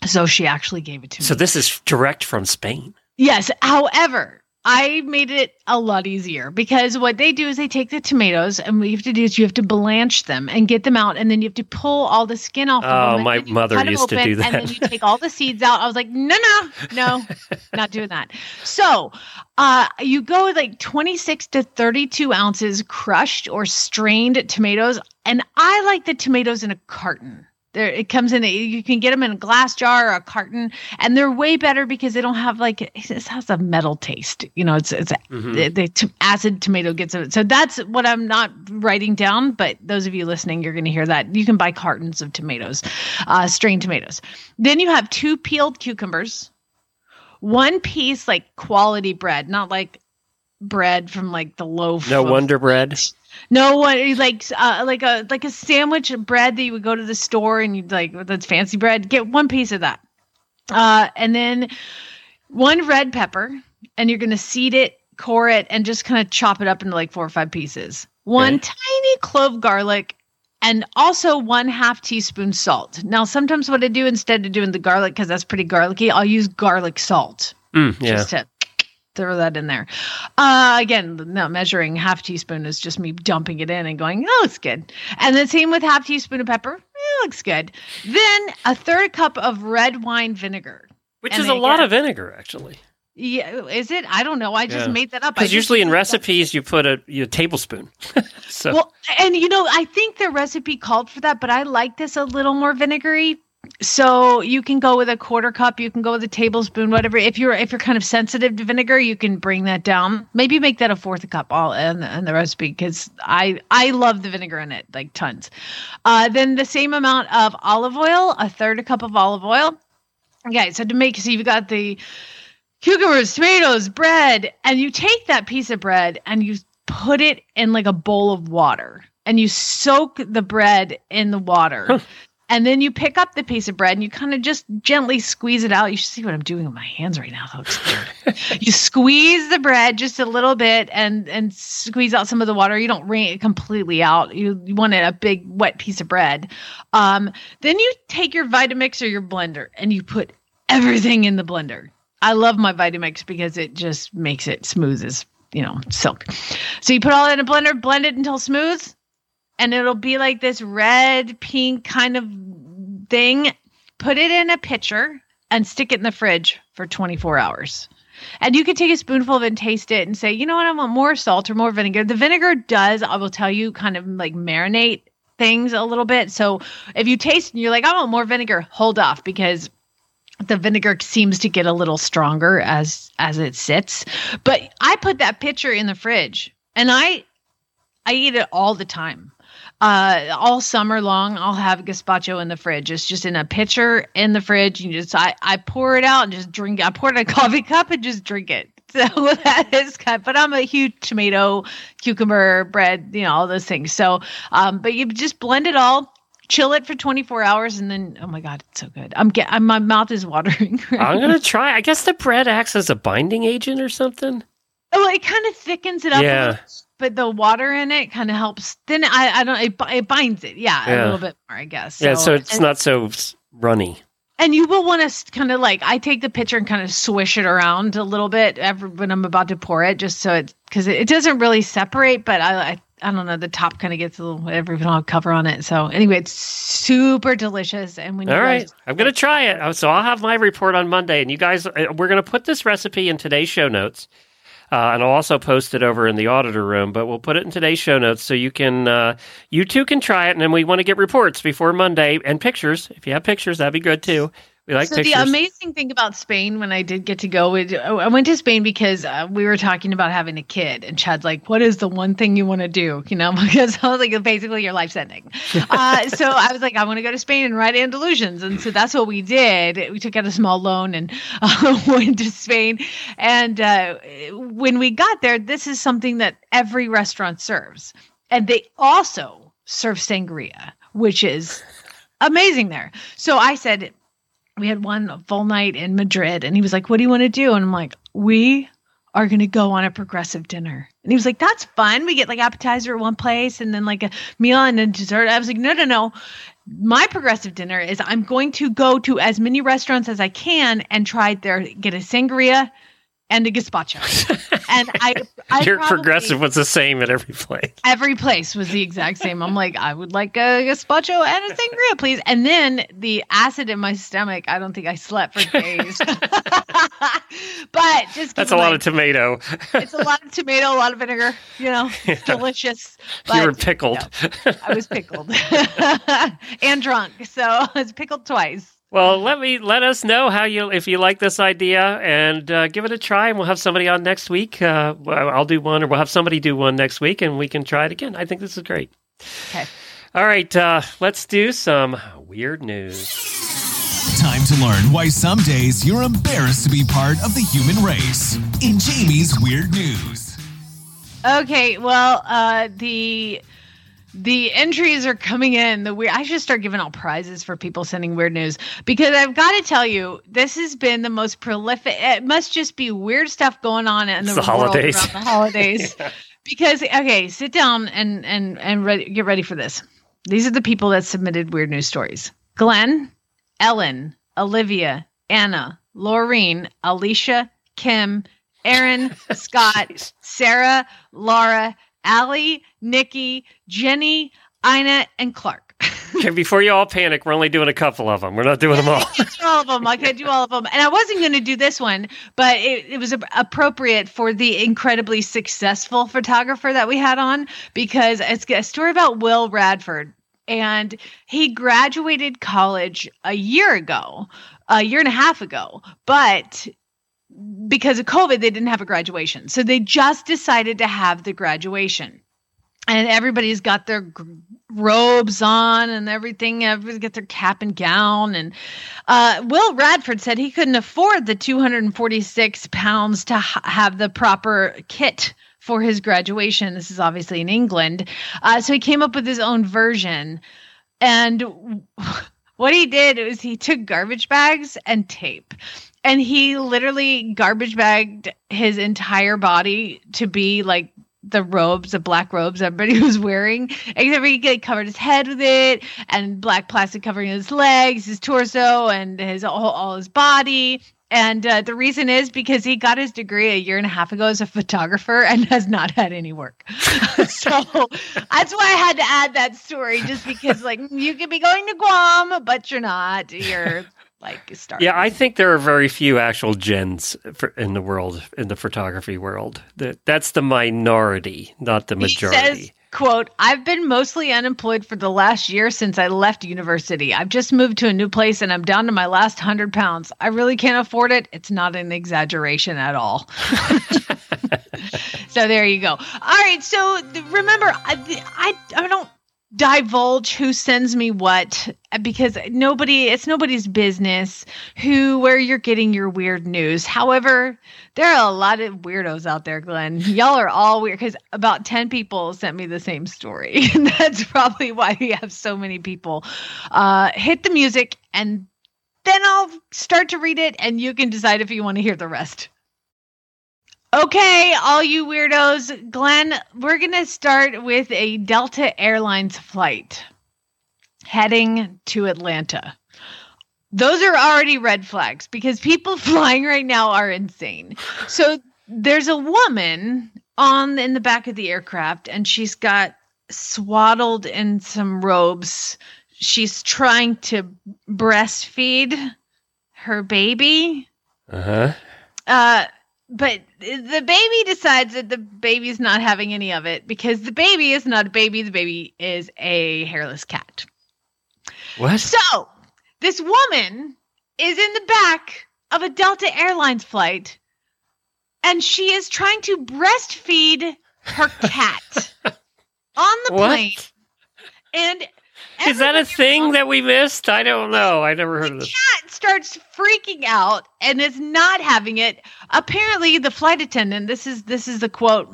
So she actually gave it to me. So this is direct from Spain. Yes. However, I made it a lot easier because what they do is they take the tomatoes and what you have to do is you have to blanch them and get them out and then you have to pull all the skin off. of Oh, my then you mother used to do And then you take all the seeds out. I was like, no, no, no, <laughs> not doing that. So uh, you go with like 26 to 32 ounces crushed or strained tomatoes. And I like the tomatoes in a carton. There, it comes in. You can get them in a glass jar or a carton, and they're way better because they don't have like it has a metal taste. You know, it's it's Mhm. the, the t- acid tomato gets it. So that's what I'm not writing down. But those of you listening, you're going to hear that. You can buy cartons of tomatoes, uh, strained tomatoes. Then you have two peeled cucumbers, one piece like quality bread, not like bread from like the loaf. No of- Wonder Bread. No one like uh, like a like a sandwich bread that you would go to the store and you'd like that's fancy bread. Get one piece of that, uh, and then one red pepper, and you're gonna seed it, core it, and just kind of chop it up into like four or five pieces. One tiny clove garlic, and also one half teaspoon salt. Now, sometimes what I do instead of doing the garlic because that's pretty garlicky, I'll use garlic salt Mm, yeah. just to throw that in there. Uh, again, no measuring half teaspoon is just me dumping it in and going, oh, it's good. And the same with half teaspoon of pepper. Yeah, looks good. Then a third cup of red wine vinegar. Which And is a lot of vinegar, actually. Yeah, is it? I don't know. I just Yeah. made that up. Because usually in that recipes you put a, you a tablespoon. <laughs> so Well, and you know, I think the recipe called for that, but I like this a little more vinegary. So you can go with a quarter cup, you can go with a tablespoon, whatever. If you're if you're kind of sensitive to vinegar, you can bring that down. Maybe make that a fourth cup all in in the recipe because I I love the vinegar in it, like tons. Uh, then the same amount of olive oil, a third a cup of olive oil. Okay, so to make so you've got the cucumbers, tomatoes, bread, and you take that piece of bread and you put it in like a bowl of water and you soak the bread in the water. And then you pick up the piece of bread and you kind of just gently squeeze it out. You should see what I'm doing with my hands right now. That looks weird. <laughs> you squeeze the bread just a little bit and and squeeze out some of the water. You don't wring it completely out. You, you want it a big wet piece of bread. Um, then you take your Vitamix or your blender and you put everything in the blender. I love my Vitamix because it just makes it smooth as you know silk. So you put all that in a blender, blend it until smooth, and it'll be like this red pink kind of thing. Put it in a pitcher and stick it in the fridge for 24 hours. And you can take a spoonful of it and taste it and say, you know what, I want more salt or more vinegar. The vinegar does, I will tell you, kind of like marinate things a little bit. So if you taste and you're like, I want more vinegar, hold off because the vinegar seems to get a little stronger as as it sits. But I put that pitcher in the fridge and I I eat it all the time. Uh, all summer long, I'll have gazpacho in the fridge. It's just in a pitcher in the fridge. You just I, I pour it out and just drink. it. I pour it in a <laughs> coffee cup and just drink it. <laughs> So <laughs> that is kind. But I'm a huge tomato, cucumber, bread, you know, all those things. So, um, but you just blend it all, chill it for 24 hours, and then oh my god, it's so good. I'm get I'm, my mouth is watering. I'm gonna try. I guess the bread acts as a binding agent or something. Oh, it kind of thickens it up. a Yeah. But the water in it kind of helps. Then I, I don't. It, it binds it. Yeah, a little bit more, I guess. yeah, so it's and, not so runny. And you will want to kind of like I take the pitcher and kind of swish it around a little bit every, when I'm about to pour it, just so it because it, it doesn't really separate. But I, I I don't know. The top kind of gets a little whatever. Cover on it. So anyway, it's super delicious. And when you All right, guys, I'm gonna try it. So I'll have my report on Monday, and you guys, uh, we're gonna put this recipe in today's show notes, uh, and I'll also post it over in the auditor room. But we'll put it in today's show notes so you can, uh, you too can try it, and then we want to get reports before Monday and pictures. If you have pictures, that'd be good too. We like so pictures. the amazing thing about Spain when I did get to go, it, I went to Spain because uh, we were talking about having a kid, and Chad's like, "What is the one thing you want to do?" You know, <laughs> because I was like, basically, your life's ending. <laughs> uh, so I was like, I want to go to Spain and ride Andalusians, and so that's what we did. We took out a small loan and <laughs> uh, went to Spain. And uh, when we got there, this is something that every restaurant serves, and they also serve sangria, which is amazing there. So I said we had one full night in Madrid and he was like, What do you want to do? And I'm like, We are going to go on a progressive dinner. And he was like, That's fun. We get like appetizer at one place and then like a meal and then dessert. I was like, No, no, no. My progressive dinner is I'm going to go to as many restaurants as I can and try their get a sangria and a gazpacho. and I, I Your probably- progressive was the same at every place. Every place was the exact same. I'm like, I would like a gazpacho and a sangria, please. And then the acid in my stomach, I don't think I slept for days. <laughs> but just That's a lot of tomato. it's a lot of tomato, a lot of vinegar. You know, <laughs> it's delicious. But you were pickled. I was pickled <laughs> and drunk, so I was pickled twice. Well, let me let us know how you if you like this idea and uh, give it a try, and we'll have somebody on next week. Uh, I'll do one, or we'll have somebody do one next week, and we can try it again. I think this is great. Okay. All right, uh, let's do some weird news. Time to learn why some days you're embarrassed to be part of the human race. In Jamie's Weird News. Okay, well, uh, the the entries are coming in. The weird. I should start giving out prizes for people sending weird news because I've got to tell you, this has been the most prolific. It must just be weird stuff going on in the, the holidays. the holidays. <laughs> Because okay, sit down and and and ready, get ready for this. These are the people that submitted weird news stories: Glenn, Ellen, Olivia, Anna, Laureen, Alicia, Kim, Aaron, <laughs> Scott, Sarah, Laura, Allie, Nikki, Jenny, Ina, and Clark. <laughs> Okay, before you all panic, we're only doing a couple of them. We're not doing them all. I can't do all of them. I can't do all of them. And I wasn't going to do this one, but it, it was ap- appropriate for the incredibly successful photographer that we had on because it's a story about Will Radford. And he graduated college a year ago, a year and a half ago, but because of COVID, they didn't have a graduation. So they just decided to have the graduation. And everybody's got their robes on and everything. Everybody's got their cap and gown. And uh, Will Radford said he couldn't afford the 246 pounds to ha- have the proper kit for his graduation. This is obviously in England. Uh, so he came up with his own version. And <laughs> what he did was he took garbage bags and tape and he literally garbage bagged his entire body to be like the robes, the black robes everybody <laughs> was wearing, except he like, covered his head with it and black plastic covering his legs, his torso, and his all, all his body. And uh, the reason is because he got his degree a year and a half ago as a photographer and has not had any work. <laughs> so that's why I had to add that story, just because like you could be going to Guam, but you're not. You're like. Yeah, I think there are very few actual Jens for, in the world, in the photography world. That that's the minority, not the He majority. says, quote, I've been mostly unemployed for the last year since I left university. I've just moved to a new place and I'm down to my last hundred pounds. I really can't afford it. It's not an exaggeration at all. <laughs> <laughs> so there you go. All right. So remember, I, I, I don't divulge who sends me what because nobody it's nobody's business who where you're getting your weird news. However there are a lot of weirdos out there glenn. Y'all are all weird because about 10 people sent me the same story. And <laughs> that's probably why we have so many people. Uh hit the music and then i'll start to read it and you can decide if you want to hear the rest Okay, all you weirdos, Glenn, we're going to start with a Delta Airlines flight heading to Atlanta. Those are already red flags because people <laughs> flying right now are insane. So there's a woman on in the back of the aircraft and she's got swaddled in some robes. She's trying to breastfeed her baby. Uh huh. Uh but the baby decides that the baby's not having any of it because the baby is not a baby. The baby is a hairless cat. What? So this woman is in the back of a Delta Airlines flight and she is trying to breastfeed her cat <laughs> on the What? plane. And Is that a thing that we missed? I don't know. I never heard of this. cat starts freaking out and is not having it. Apparently, the flight attendant. This is this is the quote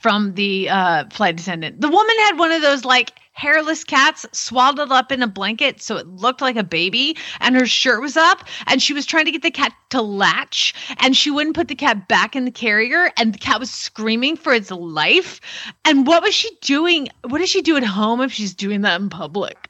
from the uh, flight attendant. The woman had one of those like hairless cats swaddled up in a blanket so it looked like a baby and her shirt was up and she was trying to get the cat to latch and she wouldn't put the cat back in the carrier and the cat was screaming for its life. And what was she doing? What does she do at home if she's doing that in public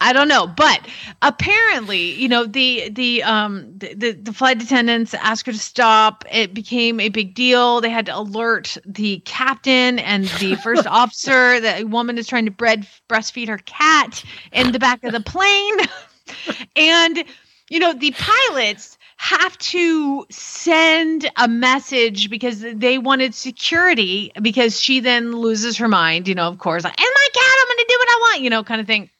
I don't know, but apparently, you know, the the um the, the, flight attendants asked her to stop. It became a big deal. They had to alert the captain and the first <laughs> officer that a woman is trying to bread breastfeed her cat in the back of the plane. and you know, the pilots have to send a message because they wanted security because she then loses her mind, you know, of course, like, and my cat, I'm going to do what I want, you know, kind of thing.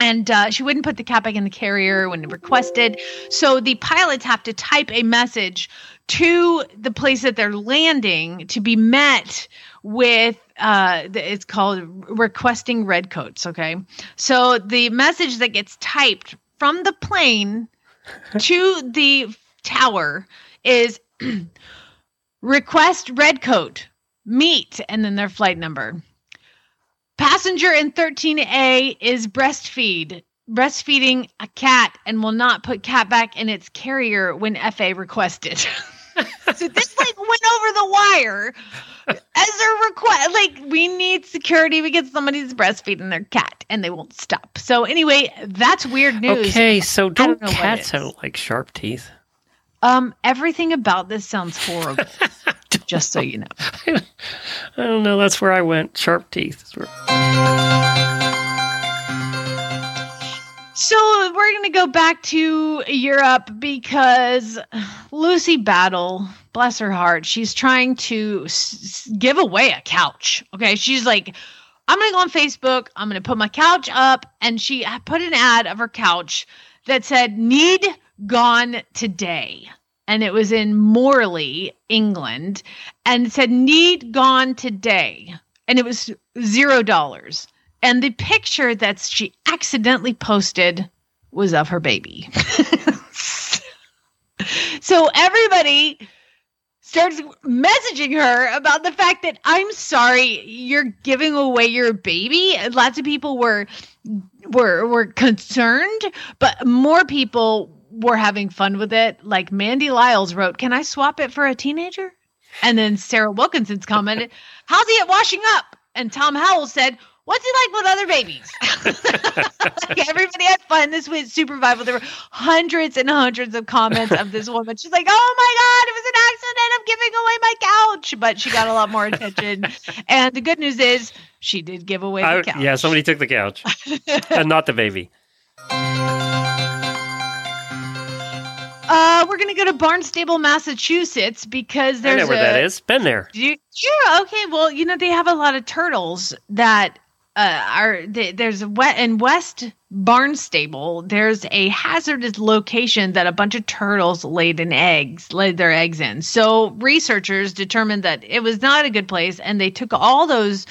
And uh, she wouldn't put the cat back in the carrier when requested. So the pilots have to type a message to the place that they're landing to be met with uh it's called requesting redcoats okay so the message that gets typed from the plane to the tower is <clears throat> request redcoat meet and then their flight number Passenger in 13A is breastfeed, breastfeeding a cat and will not put cat back in its carrier when FA requested. <laughs> so this like went over the wire as a request. Like we need security because somebody's breastfeeding their cat and they won't stop. So anyway, that's weird news. Okay, so don't, it cats have like sharp teeth? Um, everything about this sounds horrible. <laughs> just so you know. <laughs> I don't know. That's where I went. Sharp teeth. So we're going to go back to Europe because Lucy Battle, bless her heart, she's trying to s- s- give away a couch. Okay, she's like, I'm going to go on Facebook. I'm going to put my couch up, and she put an ad of her couch that said "Need gone today." And it was in Morley, England, and it said "Need gone today," and it was zero dollars. And the picture that she accidentally posted was of her baby. <laughs> so everybody starts messaging her about the fact that I'm sorry you're giving away your baby. Lots of people were were were concerned, but more people were having fun with it. Like Mandy Lyles wrote, "Can I swap it for a teenager?" And then Sarah Wilkinson's commented, <laughs> "How's he at washing up?" And Tom Howell said, "What's he like with other babies?" <laughs> like everybody had fun. This was super viral. There were hundreds and hundreds of comments of this woman. She's like, "Oh my god, it was an accident. I'm giving away my couch," but she got a lot more attention. and the good news is, she did give away the I- couch. yeah, somebody took the couch, <laughs> and not the baby. Uh, we're gonna go to Barnstable, Massachusetts, because there's. I know where a, that is. Been there. You, yeah, okay. Well, you know they have a lot of turtles that uh, are th- there's a wet in West Barnstable. There's a hazardous location that a bunch of turtles laid in eggs, laid their eggs in. So researchers determined that it was not a good place, and they took all those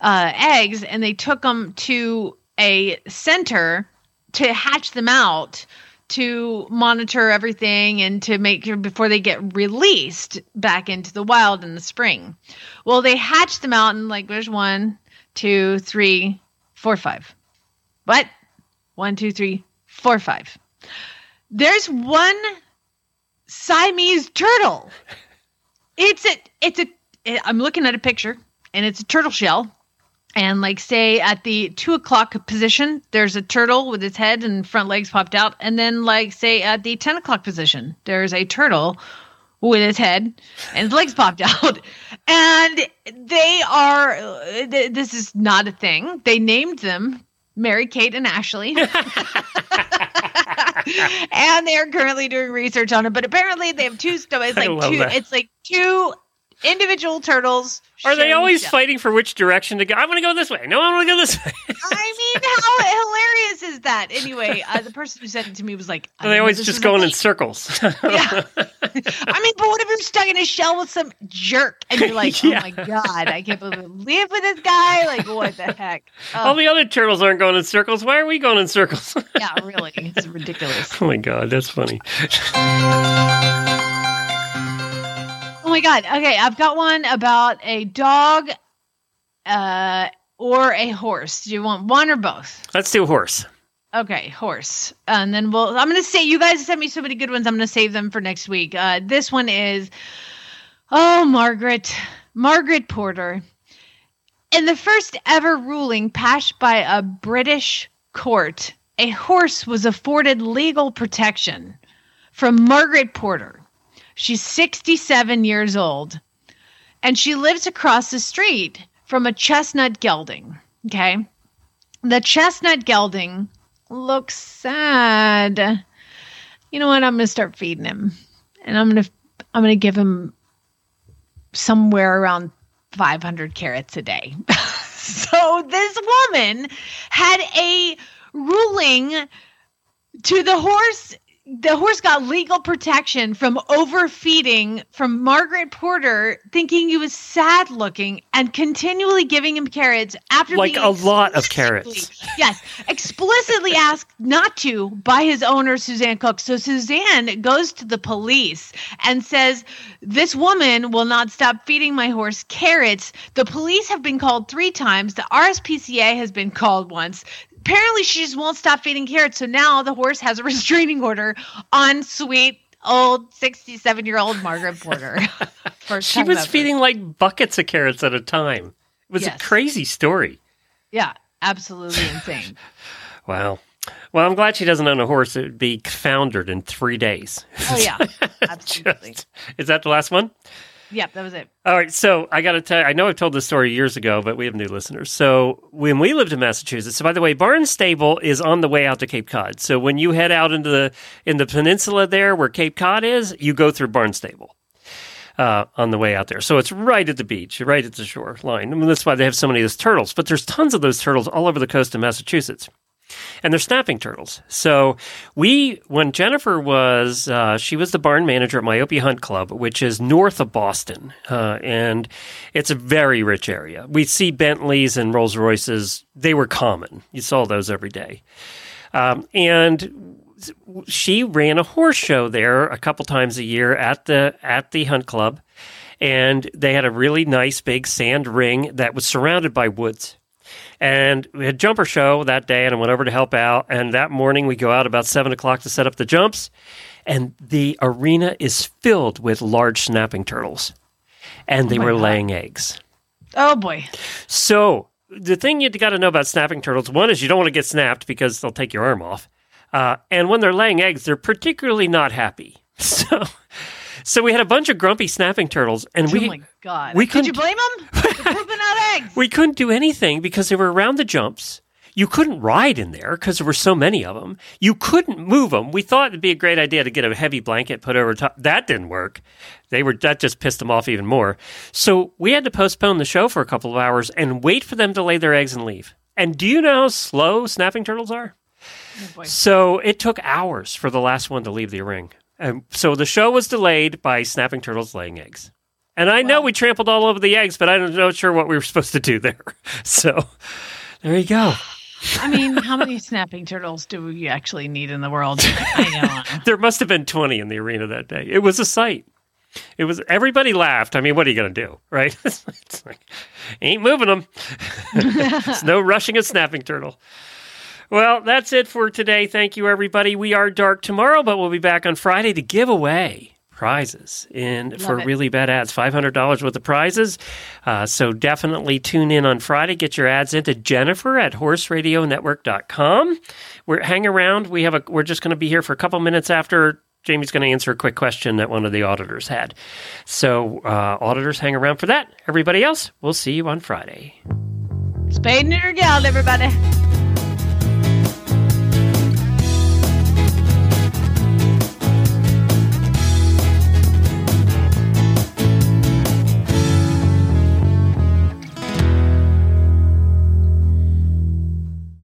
uh, eggs and they took them to a center to hatch them out to monitor everything and to make sure before they get released back into the wild in the spring. Well, they hatched them out and like there's one, two, three, four, five. What? One, two, three, four, five. There's one Siamese turtle. <laughs> It's a it's a I'm looking at a picture and it's a turtle shell and like say at the two o'clock position there's a turtle with its head and front legs popped out. And then like say at the 10 o'clock position there's a turtle with its head and its legs popped <laughs> out. And they are th- this is not a thing. They named them mary kate and ashley. <laughs> And they're currently doing research on it but apparently they have two stomachs like two that. it's like two individual turtles. Are they always fighting for which direction to go? I want to go this way. No, I want to go this way. I mean, how <laughs> hilarious is that? Anyway, uh, the person who sent it to me was like, they always just going in circles? <laughs> <laughs> I mean, but what if you're stuck in a shell with some jerk and you're like, Yeah. oh my god, I can't believe live with this guy? Like, what the heck? All Oh, the other turtles aren't going in circles. Why are we going in circles? yeah, really, it's ridiculous. oh my god, that's funny. Oh my god. Okay, I've got one about a dog, uh, or a horse. Do you want one or both? Let's do horse. Okay, horse. And then we'll I'm gonna say you guys sent me so many good ones, I'm gonna save them for next week. Uh this one is Oh Margaret. Margaret Porter. In the first ever ruling passed by a British court, a horse was afforded legal protection from Margaret Porter. She's 67 years old and she lives across the street from a chestnut gelding. Okay. The chestnut gelding looks sad. You know what? I'm going to start feeding him. And I'm going to I'm going to give him somewhere around 500 carrots a day. <laughs> so this woman had a ruling to the horse the horse got legal protection from overfeeding from Margaret Porter, thinking he was sad looking and continually giving him carrots after Like a lot of carrots. yes, explicitly asked not to by his owner, Suzanne Cook. So Suzanne goes to the police and says, This woman will not stop feeding my horse carrots. The police have been called three times. The RSPCA has been called once. Apparently, she just won't stop feeding carrots. So now the horse has a <laughs> restraining order on sweet old 67 year old Margaret Porter. <laughs> She was ever. feeding like buckets of carrots at a time. It was Yes. a crazy story. Yeah, absolutely insane. <laughs> Wow. Well, I'm glad she doesn't own a horse It would be foundered in three days. Oh, yeah, absolutely. Is that the last one? Yep, that was it. All right, so I got to tell you, I know I've told this story years ago, but we have new listeners. So when we lived in Massachusetts, so by the way, Barnstable is on the way out to Cape Cod. So when you head out into the in the peninsula there, where Cape Cod is, you go through Barnstable uh, on the way out there. So it's right at the beach, right at the shoreline. I mean, that's why they have so many of those turtles. But there's tons of those turtles all over the coast of Massachusetts and they're snapping turtles. So we, when Jennifer was, uh, she was the barn manager at Myopia Hunt Club, which is north of Boston, uh, and it's a very rich area. We see Bentleys and Rolls Royces; they were common. You saw those every day, um, and she ran a horse show there a couple times a year at the at the hunt club and they had a really nice big sand ring that was surrounded by woods and we had jumper show that day and i went over to help out. And that morning we go out about seven o'clock to set up the jumps. And the arena is filled with large snapping turtles. And they Oh were God. laying eggs. Oh boy. so the thing you got to know about snapping turtles one is you don't want to get snapped because they'll take your arm off. Uh, and when they're laying eggs they're particularly not happy. <laughs> So so we had a bunch of grumpy snapping turtles and we oh my god. we Could you blame them? They're pooping out <laughs> eggs. we couldn't do anything because they were around the jumps. You couldn't ride in there because there were so many of them. You couldn't move them. We thought it'd be a great idea to get a heavy blanket put over top. That didn't work. They were that just pissed them off even more. So we had to postpone the show for a couple of hours and wait for them to lay their eggs and leave. And do you know how slow snapping turtles are? Oh so it took hours for the last one to leave the ring. And so the show was delayed by snapping turtles laying eggs. And I know we trampled all over the eggs, but I'm not sure what we were <laughs> supposed to do there. <laughs> So there you go. <sighs> I mean, how many snapping turtles do we actually need in the world? I <laughs> know. There must have been 20 in the arena that day. It was a sight. It was everybody laughed. I mean, what are you going to do, right? it's like ain't moving them. There's no rushing a snapping turtle. Well, that's it for today. Thank you, everybody. We are dark tomorrow, but we'll be back on Friday to give away prizes and for it. really bad ads $500 worth of prizes uh, so definitely tune in on friday get your ads into jennifer at horseradionetwork.com we're hang around we have a we're just going to be here for a couple minutes after jamie's going to answer a quick question that one of the auditors had so uh, auditors hang around for that everybody else we'll see you on friday Spade neuter gal, everybody.